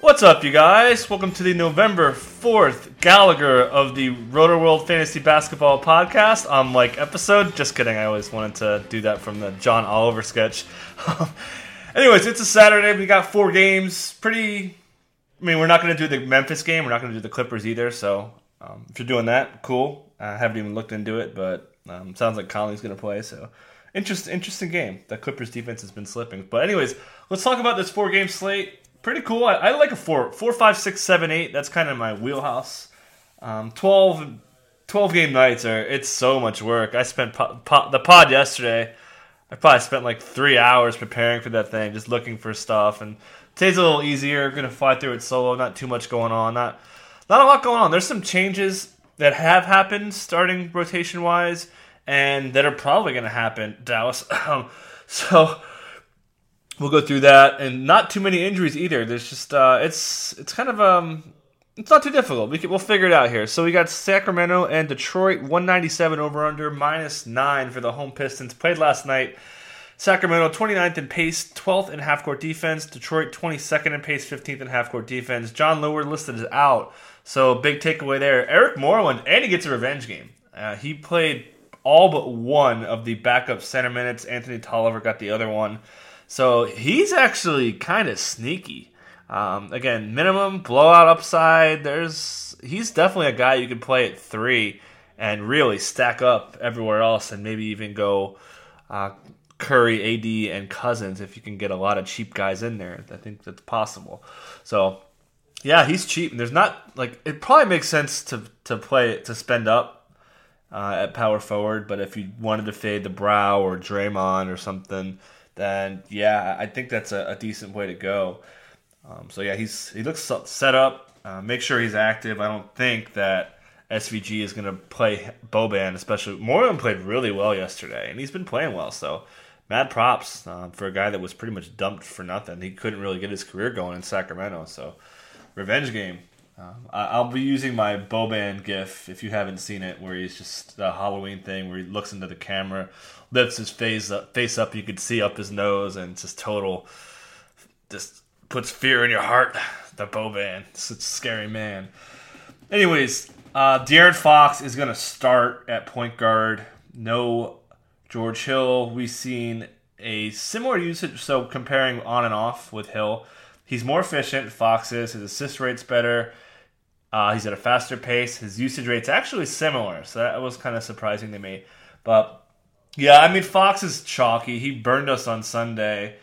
What's up, you guys? Welcome to the November 4th Gallagher of the Roto World Fantasy Basketball Podcast. I'm like episode. Just kidding. I always wanted to do that from the John Oliver sketch. Anyways, it's a Saturday. We got four games. Pretty. I mean, we're not going to do the Memphis game. We're not going to do the Clippers either. So um, if you're doing that, cool. I haven't even looked into it, but um, sounds like Conley's going to play. So interest, interesting game. The Clippers defense has been slipping. But anyways, let's talk about this four game slate pretty cool. I, I, like a four, four, five, six, seven, eight. That's kind of my wheelhouse. Um, 12, 12 game nights are it's so much work. I spent po- po- the pod yesterday. I probably spent like three hours preparing for that thing, just looking for stuff. And today's a little easier. Gonna fly through it solo. Not too much going on. Not not a lot going on. There's some changes that have happened starting rotation wise, and that are probably gonna happen. Dallas. so we'll go through that, and not too many injuries either. There's just uh, it's it's kind of um it's not too difficult. We can, we'll figure it out here. So we got Sacramento and Detroit, 197 over under, minus nine for the home Pistons. Played last night. Sacramento 29th in pace, 12th in half court defense. Detroit 22nd in pace, 15th in half court defense. Jon Leuer listed as out. So big takeaway there. Eric Moreland, and he gets a revenge game. Uh, he played all but one of the backup center minutes. Anthony Tolliver got the other one. So he's actually kind of sneaky. Um, again, minimum blowout upside. There's he's definitely a guy you can play at three and really stack up everywhere else, and maybe even go uh, Curry, AD, and Cousins if you can get a lot of cheap guys in there. I think that's possible. So yeah, he's cheap, and there's not like it probably makes sense to to play to spend up uh, at power forward, but if you wanted to fade the Brow or Draymond or something then yeah, I think that's a, a decent way to go. Um, so yeah, he's he looks set up. Uh, make sure he's active. I don't think that SVG is going to play Boban, especially Moreland played really well yesterday, and he's been playing well. So mad props uh, for a guy that was pretty much dumped for nothing. He couldn't really get his career going in Sacramento. So revenge game. Um, I'll be using my Boban gif if you haven't seen it, where he's just the Halloween thing where he looks into the camera, lifts his face up, face up, you can see up his nose, and just total, just puts fear in your heart. The Boban, it's a scary man. Anyways, uh, De'Aaron Fox is going to start at point guard. No George Hill. We've seen a similar usage, so comparing on and off with Hill. He's more efficient, Fox is. His assist rate's better. Uh, he's at a faster pace. His usage rate's actually similar, so that was kind of surprising to me. But yeah, I mean Fox is chalky. He burned us on Sunday.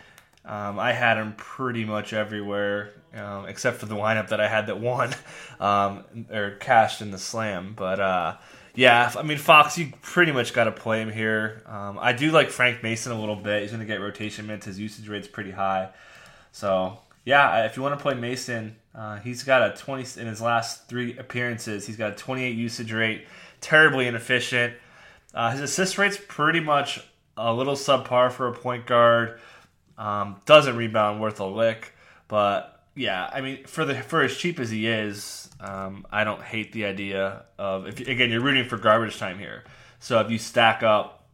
Um, I had him pretty much everywhere, um, except for the lineup that I had that won um, or cashed in the slam. But uh, yeah, I mean Fox, you pretty much got to play him here. Um, I do like Frank Mason a little bit. He's going to get rotation minutes. His usage rate's pretty high, so yeah, if you want to play Mason, uh, he's got a 20 in his last three appearances. He's got a 28 usage rate, terribly inefficient. Uh, his assist rate's pretty much a little subpar for a point guard. Um, doesn't rebound worth a lick, but yeah, I mean for the for as cheap as he is, um, I don't hate the idea of if again you're rooting for garbage time here. So if you stack up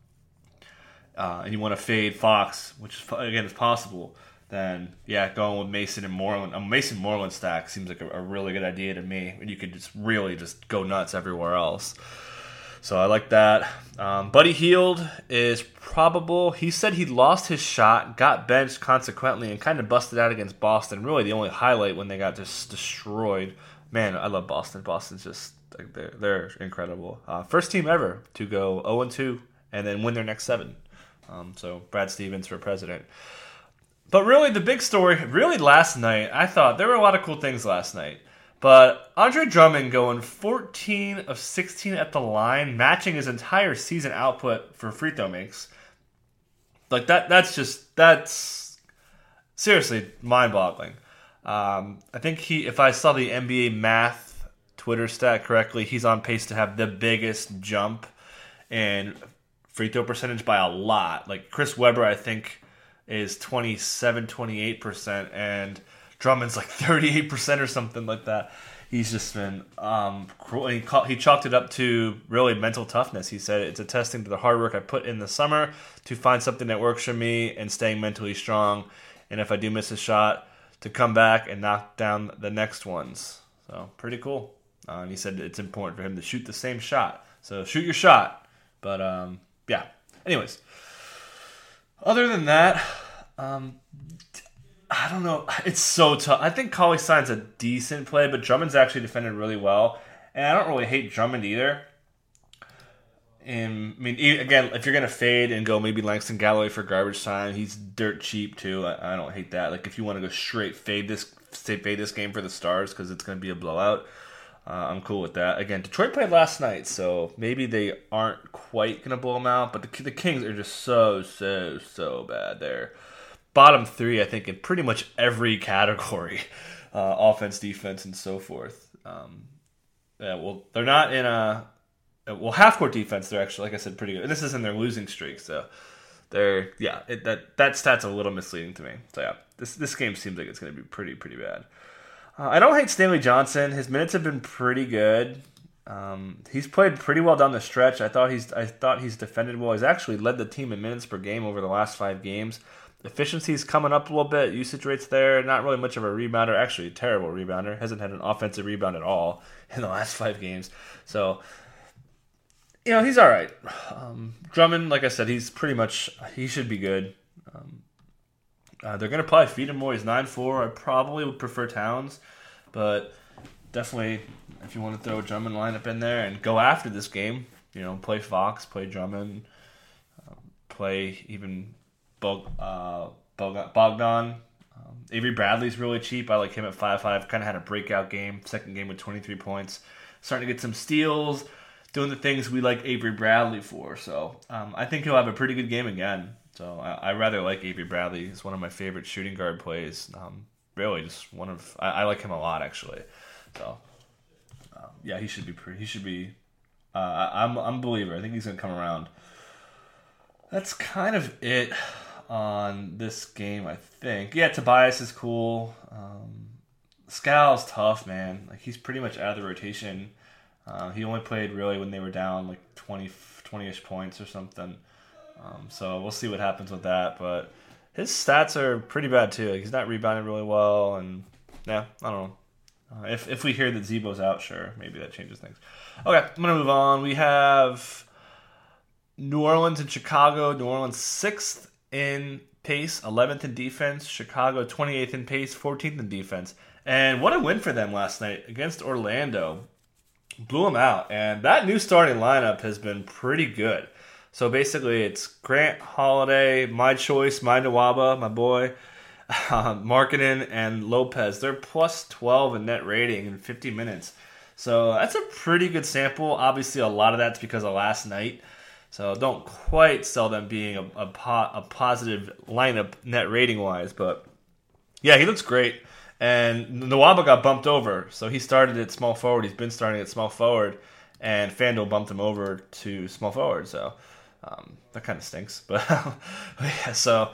uh, and you want to fade Fox, which is, again is possible then yeah, going with Mason and Moreland. A Mason Moreland stack seems like a, a, really good idea to me. And you could just really just go nuts everywhere else. So I like that. Um, Buddy Hield is probable. He said he lost his shot, got benched consequently, and kind of busted out against Boston. Really, the only highlight when they got just destroyed. Man, I love Boston. Boston's just they're they're incredible. Uh, first team ever to go 0 2 and then win their next seven. Um, so Brad Stevens for president. But really, the big story, really last night, I thought there were a lot of cool things last night. But Andre Drummond going 14 of 16 at the line, matching his entire season output for free throw makes. Like that, that's just that's seriously mind-boggling. Um, I think he, if I saw the NBA math Twitter stat correctly, he's on pace to have the biggest jump in free throw percentage by a lot. Like Chris Webber, I think is 27, 28%, and Drummond's like 38% or something like that. He's just been um, cruel. He, call, he chalked it up to really mental toughness. He said it's a testing to the hard work I put in the summer to find something that works for me and staying mentally strong. And if I do miss a shot, to come back and knock down the next ones. So pretty cool. Uh, and he said it's important for him to shoot the same shot. So shoot your shot. But um, yeah. Anyways, other than that, um, I don't know. It's so tough. I think Cauley Stein's a decent play, but Drummond's actually defended really well. And I don't really hate Drummond either. And I mean, again, if you're gonna fade and go maybe Langston Galloway for garbage time, he's dirt cheap too. I, I don't hate that. Like if you want to go straight fade this, fade this game for the Stars because it's gonna be a blowout. Uh, I'm cool with that. Again, Detroit played last night, so maybe they aren't quite gonna blow them out. But the, the Kings are just so so so bad. They're bottom three, I think, in pretty much every category, uh, offense, defense, and so forth. Um, yeah, well, they're not in a uh, well half court defense. They're actually, like I said, pretty good. And this is in their losing streak, so they're yeah. It, that that stat's a little misleading to me. So yeah, this this game seems like it's to be pretty pretty bad. Uh, I don't hate Stanley Johnson. His minutes have been pretty good. Um, he's played pretty well down the stretch. I thought he's I thought he's defended well. He's actually led the team in minutes per game over the last five games. Efficiency's coming up a little bit. Usage rates there. Not really much of a rebounder. Actually, a terrible rebounder. Hasn't had an offensive rebound at all in the last five games. So you know, he's all right. Um, Drummond, like I said, he's pretty much he should be good. Um, uh, they're gonna probably feed him more. He's nine four. I probably would prefer Towns, but definitely if you want to throw a Drummond lineup in there and go after this game, you know, play Fox, play Drummond, uh, play even Bog, uh, Bogdan. Um, Avery Bradley's really cheap. I like him at five five. Kind of had a breakout game. Second game with twenty three points. Starting to get some steals doing the things we like Avery Bradley for. So um, I think he'll have a pretty good game again. So I, I, rather like Avery Bradley. He's one of my favorite shooting guard plays. Um, really, just one of I, I, like him a lot actually. So um, yeah, he should be pretty. He should be. Uh, I'm I'm a believer. I think he's gonna come around. That's kind of it on this game. I think. Yeah, Tobias is cool. Um, Skal's tough, man. Like he's pretty much out of the rotation uh, he only played really when they were down like 20 ish points or something. Um, so we'll see what happens with that. But his stats are pretty bad too. Like he's not rebounding really well, and yeah, I don't know. Uh, if if we hear that Z-Bo's out, sure, maybe that changes things. Okay, I'm gonna move on. We have New Orleans and Chicago. New Orleans sixth in pace, 11th in defense. Chicago 28th in pace, 14th in defense. And what a win for them last night against Orlando blew them out. And that new starting lineup has been pretty good. So basically, it's Grant Holiday, my choice, my Nwaba, my boy, uh, Markkanen, and Lopez. They're plus 12 in net rating in 50 minutes. So that's a pretty good sample. Obviously, a lot of that's because of last night. So don't quite sell them being a, a, po- a positive lineup net rating wise. But yeah, he looks great. And Nwaba got bumped over, so he started at small forward. He's been starting at small forward, and FanDuel bumped him over to small forward. So um, that kind of stinks. But yeah, so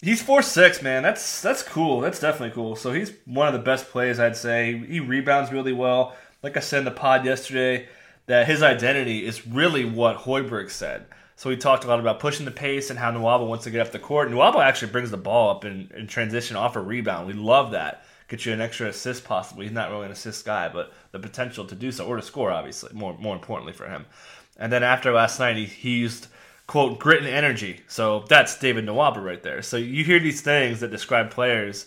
he's four six, man. That's that's cool. That's definitely cool. So he's one of the best plays, I'd say. He rebounds really well. Like I said in the pod yesterday, that his identity is really what Hoiberg said. So we talked a lot about pushing the pace and how Nwaba wants to get up the court. Nwaba actually brings the ball up in, in transition off a rebound. We love that get you an extra assist possibly. He's not really an assist guy, but the potential to do so or to score, obviously, more more importantly for him. And then after last night, he, he used quote grit and energy. So that's David Nwaba right there. So you hear these things that describe players,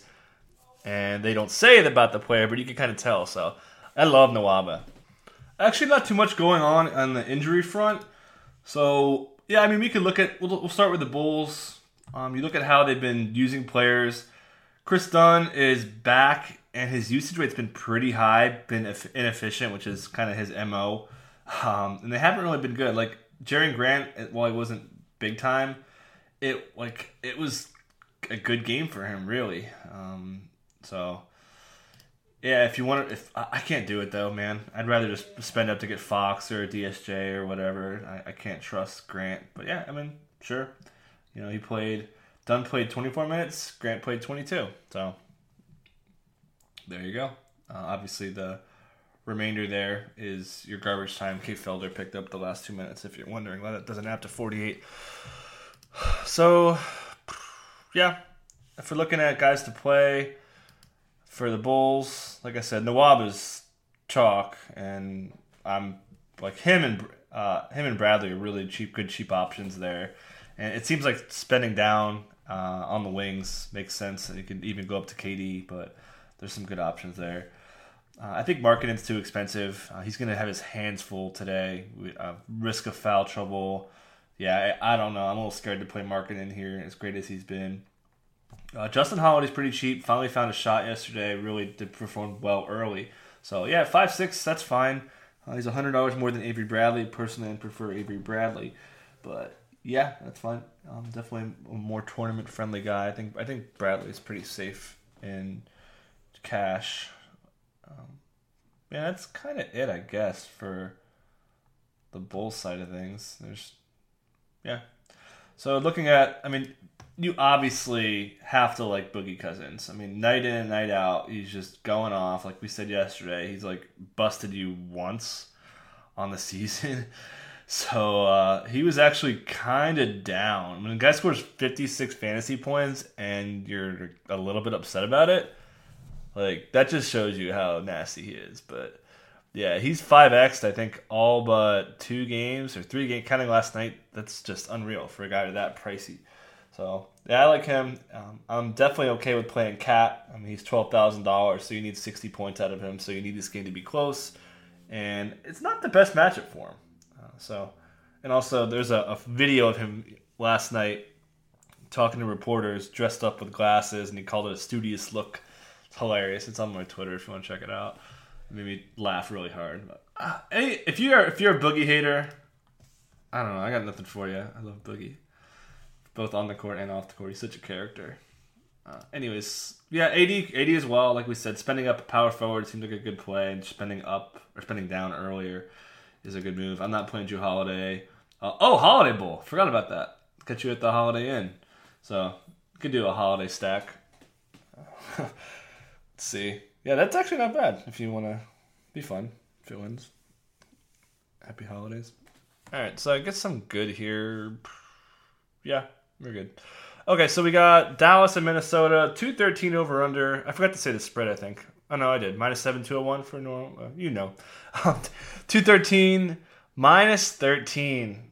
and they don't say it about the player, but you can kind of tell. So I love Nwaba. Actually, not too much going on on the injury front. So yeah, I mean, we could look at. We'll, we'll start with the Bulls. Um, you look at how they've been using players Chris Dunn is back, and his usage rate's been pretty high, been inefficient, which is kind of his mo. Um, and they haven't really been good. Like Jerian Grant, while he wasn't big time, it like it was a good game for him, really. Um, so Yeah, if you want to, if I can't do it though, man. I'd rather just spend up to get Fox or DSJ or whatever. I, I can't trust Grant, but yeah, I mean, sure. You know, he played. Dunn played 24 minutes. Grant played 22. So there you go. Uh, obviously, the remainder there is your garbage time. Kay Felder picked up the last two minutes. If you're wondering, that doesn't add to 48. So yeah, if we're looking at guys to play for the Bulls, like I said, Nwaba is chalk, and I'm like him and uh, him and Bradley are really cheap, good cheap options there. And it seems like spending down uh, on the wings makes sense. You can even go up to KD, but there's some good options there. Uh, I think Markkanen's too expensive. Uh, he's going to have his hands full today. Uh, risk of foul trouble. Yeah, I, I, don't know. I'm a little scared to play Markkanen here, as great as he's been. Uh, Justin Holiday's pretty cheap. Finally found a shot yesterday. Really did perform well early. So yeah, five six. That's fine. Uh, he's hundred dollars more than Avery Bradley. Personally, I prefer Avery Bradley, but yeah, that's fine. Um, definitely a more tournament friendly guy. I think I think Bradley's pretty safe in cash. Um, yeah, that's kind of it, I guess, for the bull side of things. There's, yeah. So looking at, I mean, you obviously have to like Boogie Cousins. I mean, night in and night out, he's just going off. Like we said yesterday, he's like busted you once on the season. So uh, he was actually kind of down. When a guy scores 56 fantasy points and you're a little bit upset about it, like that just shows you how nasty he is. But yeah, he's 5x I think all but two games or three games, counting last night. That's just unreal for a guy that pricey. So yeah, I like him. Um, I'm definitely okay with playing KAT. I mean, he's twelve thousand dollars, so you need sixty points out of him. So you need this game to be close, and it's not the best matchup for him. Uh, so, and also there's a, a video of him last night talking to reporters, dressed up with glasses, and he called it a studious look. It's hilarious. It's on my Twitter if you want to check it out. It made me laugh really hard. But, uh, hey, if you're if you're a Boogie hater, I don't know. I got nothing for you. I love Boogie both on the court and off the court. He's such a character. Uh, anyways, yeah, AD, AD as well. Like we said, spending up power forward seems like a good play, and spending up or spending down earlier is a good move. I'm not playing Jrue Holiday. Uh, oh, Holiday Bowl. Forgot about that. Catch you at the Holiday Inn. So, you could do a holiday stack. See. Yeah, that's actually not bad if you want to be fun if it wins. Happy holidays. All right, so I guess I'm good here. Yeah, we're good. Okay, so we got Dallas and Minnesota, 213 over under. I forgot to say the spread, I think. Oh, no, I did. Minus 7, 201 for normal. Uh, you know. 213, minus 13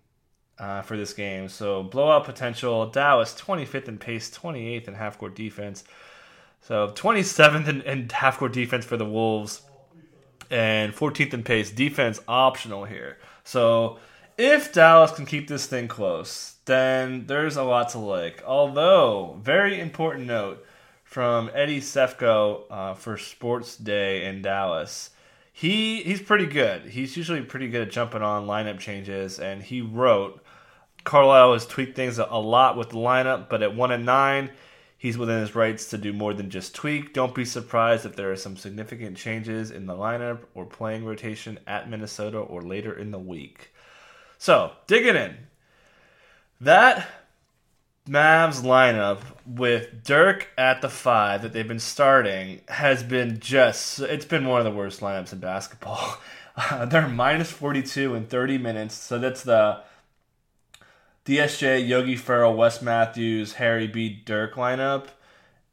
uh, for this game. So blowout potential. Dallas, 25th in pace, 28th in half court defense. So 27th in, in half court defense for the Wolves, and 14th in pace. Defense optional here. So if Dallas can keep this thing close, then there's a lot to like. Although, very important note from Eddie Sefko uh, for Sports Day in Dallas. He he's pretty good. He's usually pretty good at jumping on lineup changes, and he wrote Carlisle has tweaked things a lot with the lineup, but at one and nine, he's within his rights to do more than just tweak. Don't be surprised if there are some significant changes in the lineup or playing rotation at Minnesota or later in the week. So digging in, that Mavs lineup with Dirk at the five that they've been starting has been just it's been one of the worst lineups in basketball. Uh, they're minus 42 in 30 minutes, so that's the DSJ, Yogi Ferrell, Wes Matthews, Harry B. Dirk lineup.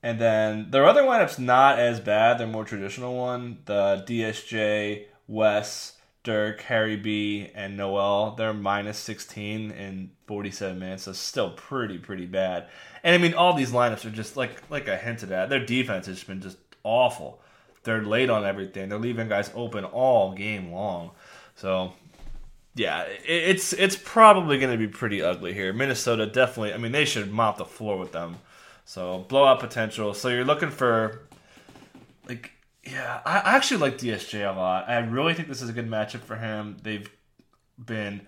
And then their other lineup's not as bad. They're more traditional one. The DSJ, Wes, Dirk, Harry B, and Noel. They're minus 16 in 47 minutes. So still pretty, pretty bad. And I mean, all these lineups are just like like I hinted at. Their defense has been just awful. They're late on everything. They're leaving guys open all game long. So yeah, it's it's probably going to be pretty ugly here. Minnesota definitely. I mean, they should mop the floor with them. So blowout potential. So you're looking for like yeah, I actually like DSJ a lot. I really think this is a good matchup for him. They've been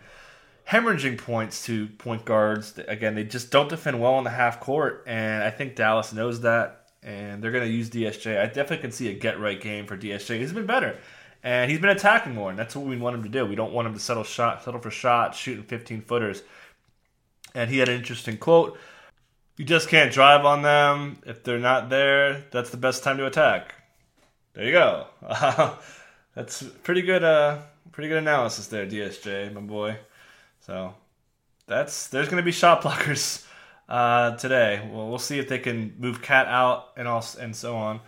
hemorrhaging points to point guards. Again, they just don't defend well on the half court, and I think Dallas knows that. and they're going to use DSJ. I definitely can see a get right game for DSJ. He's been better, and he's been attacking more, and that's what we want him to do. We don't want him to settle shot, settle for shots, shooting 15 footers. And he had an interesting quote: "You just can't drive on them if they're not there. That's the best time to attack." There you go. that's pretty good. Uh, pretty good analysis there, DSJ, my boy. So that's there's going to be shot blockers uh, today. Well, we'll see if they can move KAT out and all and so on.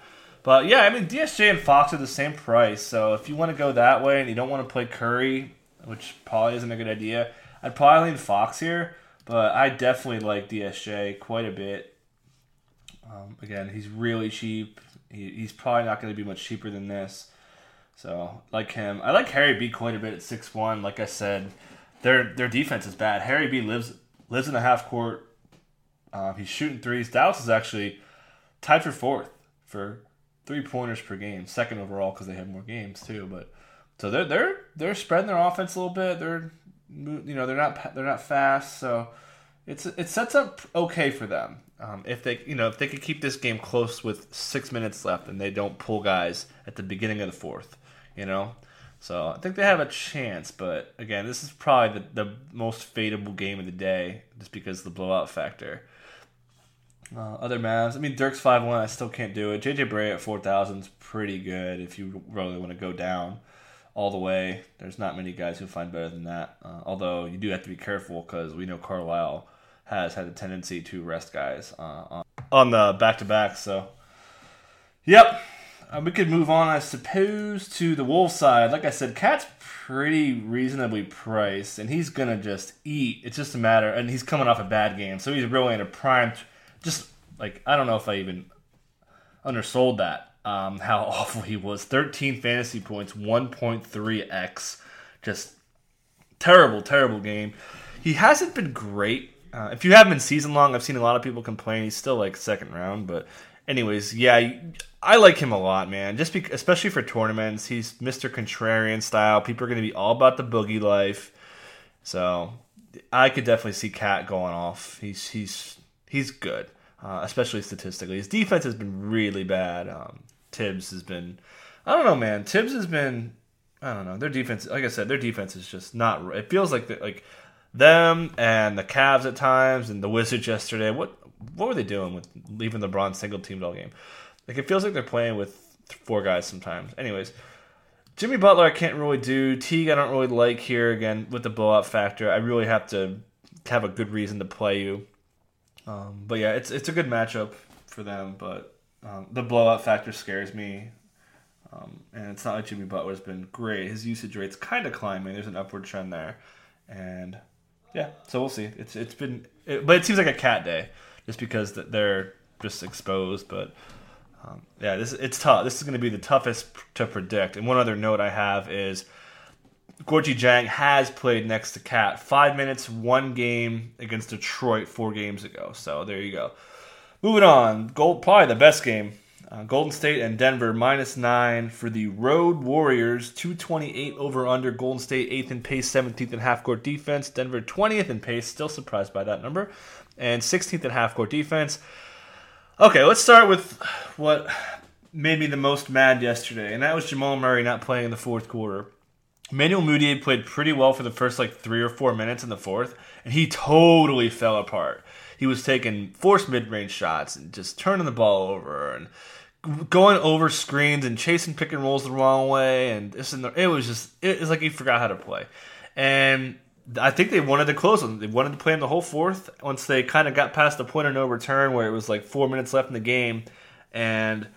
But yeah, I mean DSJ and Fox are the same price. So if you want to go that way and you don't want to play Curry, which probably isn't a good idea, I'd probably lean Fox here. But I definitely like DSJ quite a bit. Um, again, he's really cheap. He, he's probably not going to be much cheaper than this. So like him, I like Harry B quite a bit at six one. Like I said, their their defense is bad. Harry B lives lives in the half court. Um, he's shooting threes. Dallas is actually tied for fourth for three pointers per game, second overall because they have more games too. But so they're they're they're spreading their offense a little bit. They're you know they're not they're not fast, so it's it sets up okay for them. Um, if they you know if they could keep this game close with six minutes left and they don't pull guys at the beginning of the fourth, you know. So I think they have a chance, but again, this is probably the, the most fadeable game of the day, just because of the blowout factor. Uh, other Mavs, I mean, Dirk's five one. I still can't do it. JJ Barea at four thousand is pretty good if you really want to go down all the way. There's not many guys who find better than that. Uh, although you do have to be careful because we know Carlisle has had a tendency to rest guys uh, on, the back to back. So, yep, uh, we could move on, I suppose, to the Wolves side. Like I said, KAT's pretty reasonably priced, and he's gonna just eat. It's just a matter, and he's coming off a bad game, so he's really in a prime. Just like I don't know if I even undersold that. Um, how awful he was. 13 fantasy points, 1.3x. Just terrible, terrible game. He hasn't been great. Uh, if you haven't been season long, I've seen a lot of people complain. He's still like second round, but anyways, yeah, I like him a lot, man. Just because, especially for tournaments, he's Mr. Contrarian style. People are going to be all about the boogie life. So I could definitely see KAT going off. He's he's he's good, uh, especially statistically. His defense has been really bad. Um, Thibs has been, I don't know, man. Thibs has been, I don't know. Their defense, like I said, their defense is just not. It feels like like them and the Cavs at times and the Wizards yesterday. What what were they doing with leaving LeBron single teamed all game? Like it feels like they're playing with four guys sometimes. Anyways, Jimmy Butler I can't really do. Teague I don't really like here again with the blowout factor. I really have to have a good reason to play you. Um, but yeah, it's it's a good matchup for them, but um, the blowout factor scares me. Um, and it's not like Jimmy Butler's been great. His usage rate's kind of climbing. There's an upward trend there, and yeah, so we'll see. It's it's been, it, but it seems like a cat day, just because they're just exposed. But um, yeah, this it's tough. This is going to be the toughest to predict. And one other note I have is Gorgui Dieng has played next to KAT five minutes, one game against Detroit four games ago. So there you go. Moving on, gold probably the best game. Uh, Golden State and Denver minus nine for the Road Warriors. 228 over under. Golden State 8th in pace, 17th in half court defense. Denver 20th in pace. Still surprised by that number. And 16th in half court defense. Okay, let's start with what made me the most mad yesterday, and that was Jamal Murray not playing in the fourth quarter. Emmanuel Mudiay played pretty well for the first like three or four minutes in the fourth, and he totally fell apart. He was taking forced mid range shots and just turning the ball over and going over screens and chasing pick and rolls the wrong way, and this and the, it was just it was like he forgot how to play. And I think they wanted to close them. They wanted to play him the whole fourth. Once they kind of got past the point of no return, where it was like four minutes left in the game, and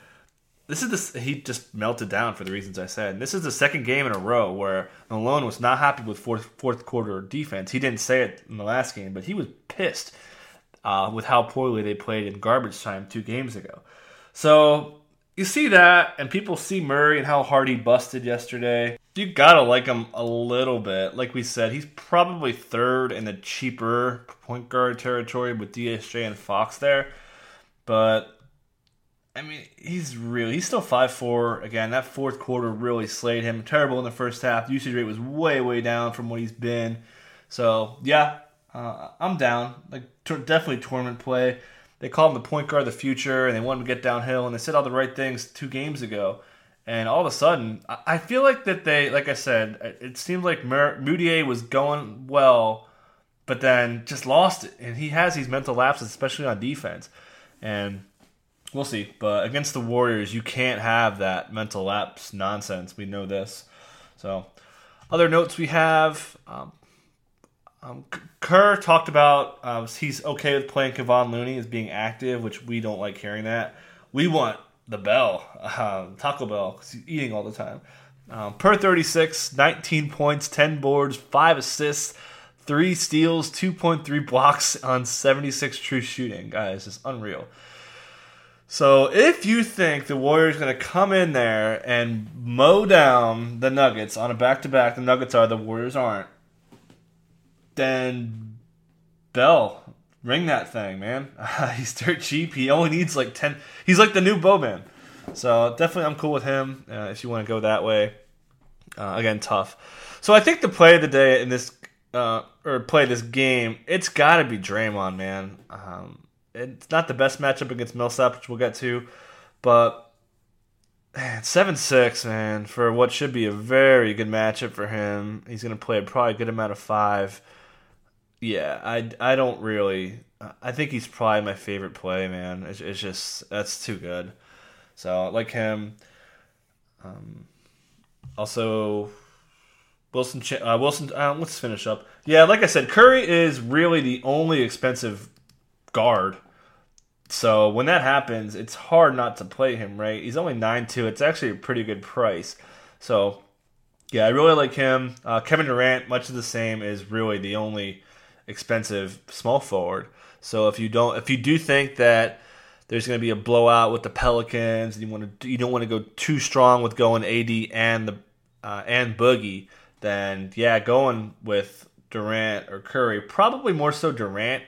this is this he just melted down for the reasons I said. And this is the second game in a row where Malone was not happy with fourth fourth quarter defense. He didn't say it in the last game, but he was pissed uh, with how poorly they played in garbage time two games ago. So you see that, and people see Murray and how hard he busted yesterday. You gotta like him a little bit. Like we said, he's probably third in the cheaper point guard territory with DSJ and Fox there. But I mean, he's really he's still five four. Again, that fourth quarter really slayed him. Terrible in the first half. Usage rate was way way down from what he's been. So yeah, uh, I'm down. Like definitely tournament play. they call him the point guard of the future, and they want him to get downhill, and they said all the right things two games ago. And all of a sudden, I feel like that they, like I said, it seemed like Mudiay was going well, but then just lost it. And he has these mental lapses, especially on defense. And we'll see. But against the Warriors, you can't have that mental lapse nonsense. We know this. So, other notes we have. Um, um, Kerr talked about uh, he's okay with playing Kevon Looney as being active, which we don't like hearing that. We want the Bell, uh, Taco Bell, because he's eating all the time. Um, per 36, 19 points, 10 boards, 5 assists, 3 steals, 2.3 blocks on 76 true shooting. Guys, it's unreal. So if you think the Warriors going to come in there and mow down the Nuggets on a back to back, the Nuggets are, the Warriors aren't, then Bell, ring that thing, man. he's dirt cheap. He only needs like 10. He's like the new Bowman. So definitely I'm cool with him uh, if you want to go that way. Uh, again, tough. So I think the play of the day in this, uh, or play this game, it's got to be Draymond, man. Um, it's not the best matchup against Millsap, which we'll get to, but seven six, man, for what should be a very good matchup for him. He's going to play a probably good amount of five. Yeah, I, I don't really. I think he's probably my favorite play, man. It's, it's just that's too good. So like him. Um, also, Wilson. Uh, Wilson. Uh, let's finish up. Yeah, like I said, Curry is really the only expensive guard. So when that happens, it's hard not to play him, right? He's only nine two. It's actually a pretty good price. So yeah, I really like him. Uh, Kevin Durant, much of the same, is really the only expensive small forward. So if you don't, if you do think that there's going to be a blowout with the Pelicans, and you want to, you don't want to go too strong with going AD and the uh, and Boogie, then yeah, going with Durant or Curry, probably more so Durant.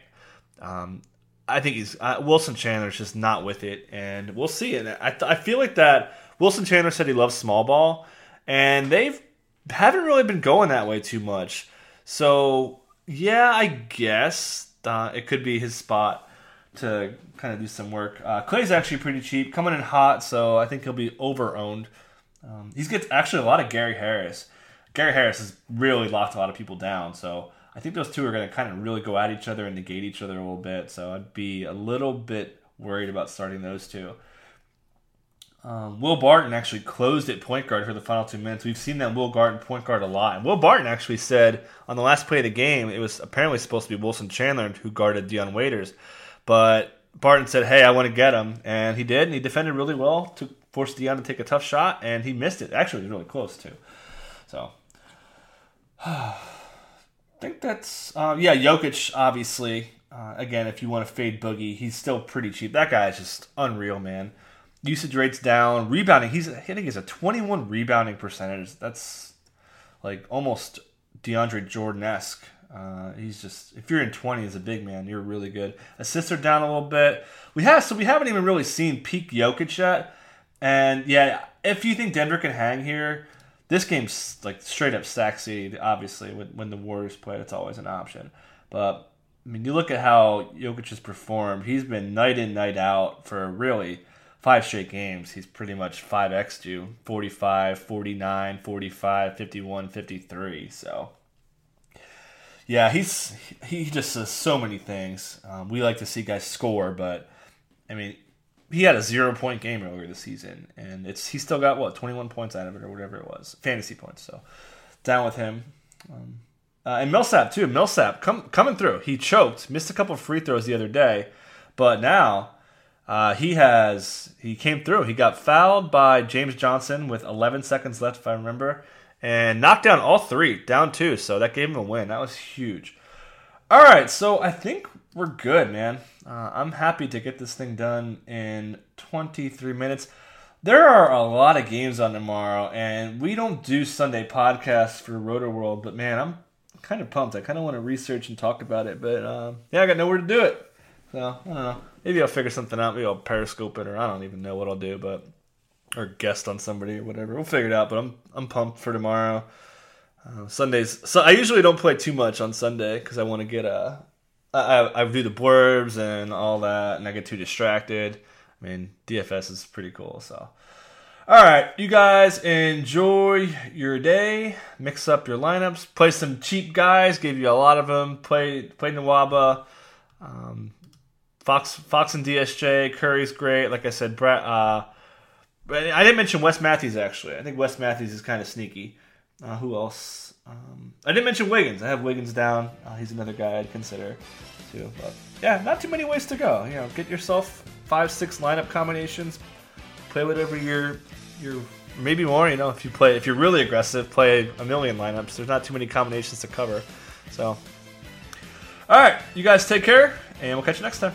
Um, I think he's uh, Wilson Chandler's just not with it, and we'll see. And I, I feel like that Wilson Chandler said he loves small ball, and they've haven't really been going that way too much. So yeah, I guess uh, it could be his spot to kind of do some work. Uh, Klay's actually pretty cheap, coming in hot, so I think he'll be over owned. Um, he's gets actually a lot of Gary Harris. Gary Harris has really locked a lot of people down, so I think those two are going to kind of really go at each other and negate each other a little bit. So I'd be a little bit worried about starting those two. Um, Will Barton actually closed at point guard for the final two minutes. We've seen that Will Barton point guard a lot. And Will Barton actually said on the last play of the game, it was apparently supposed to be Wilson Chandler who guarded Dion Waiters. But Barton said, hey, I want to get him. And he did, and he defended really well to force Dion to take a tough shot, and he missed it. Actually, it was really close, too. So, think that's, uh, yeah, Jokic, obviously. Uh, again, if you want to fade Boogie, he's still pretty cheap. That guy is just unreal, man usage rates down, rebounding. He's hitting is a 21 rebounding percentage. That's like almost DeAndre Jordan esque. Uh, he's just if you're in 20 as a big man, you're really good. Assists are down a little bit. We have so we haven't even really seen peak Jokic yet. And yeah, if you think Denver can hang here, this game's like straight up stack seed. Obviously, when, when the Warriors play, it's always an option. But I mean, you look at how Jokic has performed. He's been night in, night out for really five straight games, he's pretty much 5x you 45, 49, 45, 51, 53. So, yeah, he's he just does so many things. Um, we like to see guys score, but I mean, he had a zero point game earlier this season, and it's he still got what 21 points out of it or whatever it was, fantasy points. So, down with him. Um, uh, and Millsap too. Millsap coming through. He choked, missed a couple free throws the other day, but now uh, he has he came through. He got fouled by James Johnson with 11 seconds left, if I remember, and knocked down all three, down two. So that gave him a win. That was huge. All right, so I think we're good, man. Uh, I'm happy to get this thing done in 23 minutes. There are a lot of games on tomorrow, and we don't do Sunday podcasts for Roto World, but man, I'm kind of pumped. I kind of want to research and talk about it, but um, yeah, I got nowhere to do it. So I don't know. Maybe I'll figure something out. Maybe I'll periscope it, or I don't even know what I'll do, but or guest on somebody or whatever. We'll figure it out. But I'm I'm pumped for tomorrow. Uh, Sundays. So I usually don't play too much on Sunday because I want to get a. I, I do the blurbs and all that, and I get too distracted. I mean, DFS is pretty cool. So, all right, you guys enjoy your day. Mix up your lineups. Play some cheap guys. Gave you a lot of them. Play play Nwaba. Um, Fox Fox and DSJ. Curry's great. Like I said, Brett. Uh, I didn't mention Wes Matthews actually. I think Wes Matthews is kind of sneaky. Uh, who else? Um, I didn't mention Wiggins. I have Wiggins down. Uh, he's another guy I'd consider too. But yeah, not too many ways to go. You know, get yourself five, six lineup combinations. Play whatever your your maybe more. You know, if you play if you're really aggressive, play a million lineups. There's not too many combinations to cover. So, all right, you guys take care, and we'll catch you next time.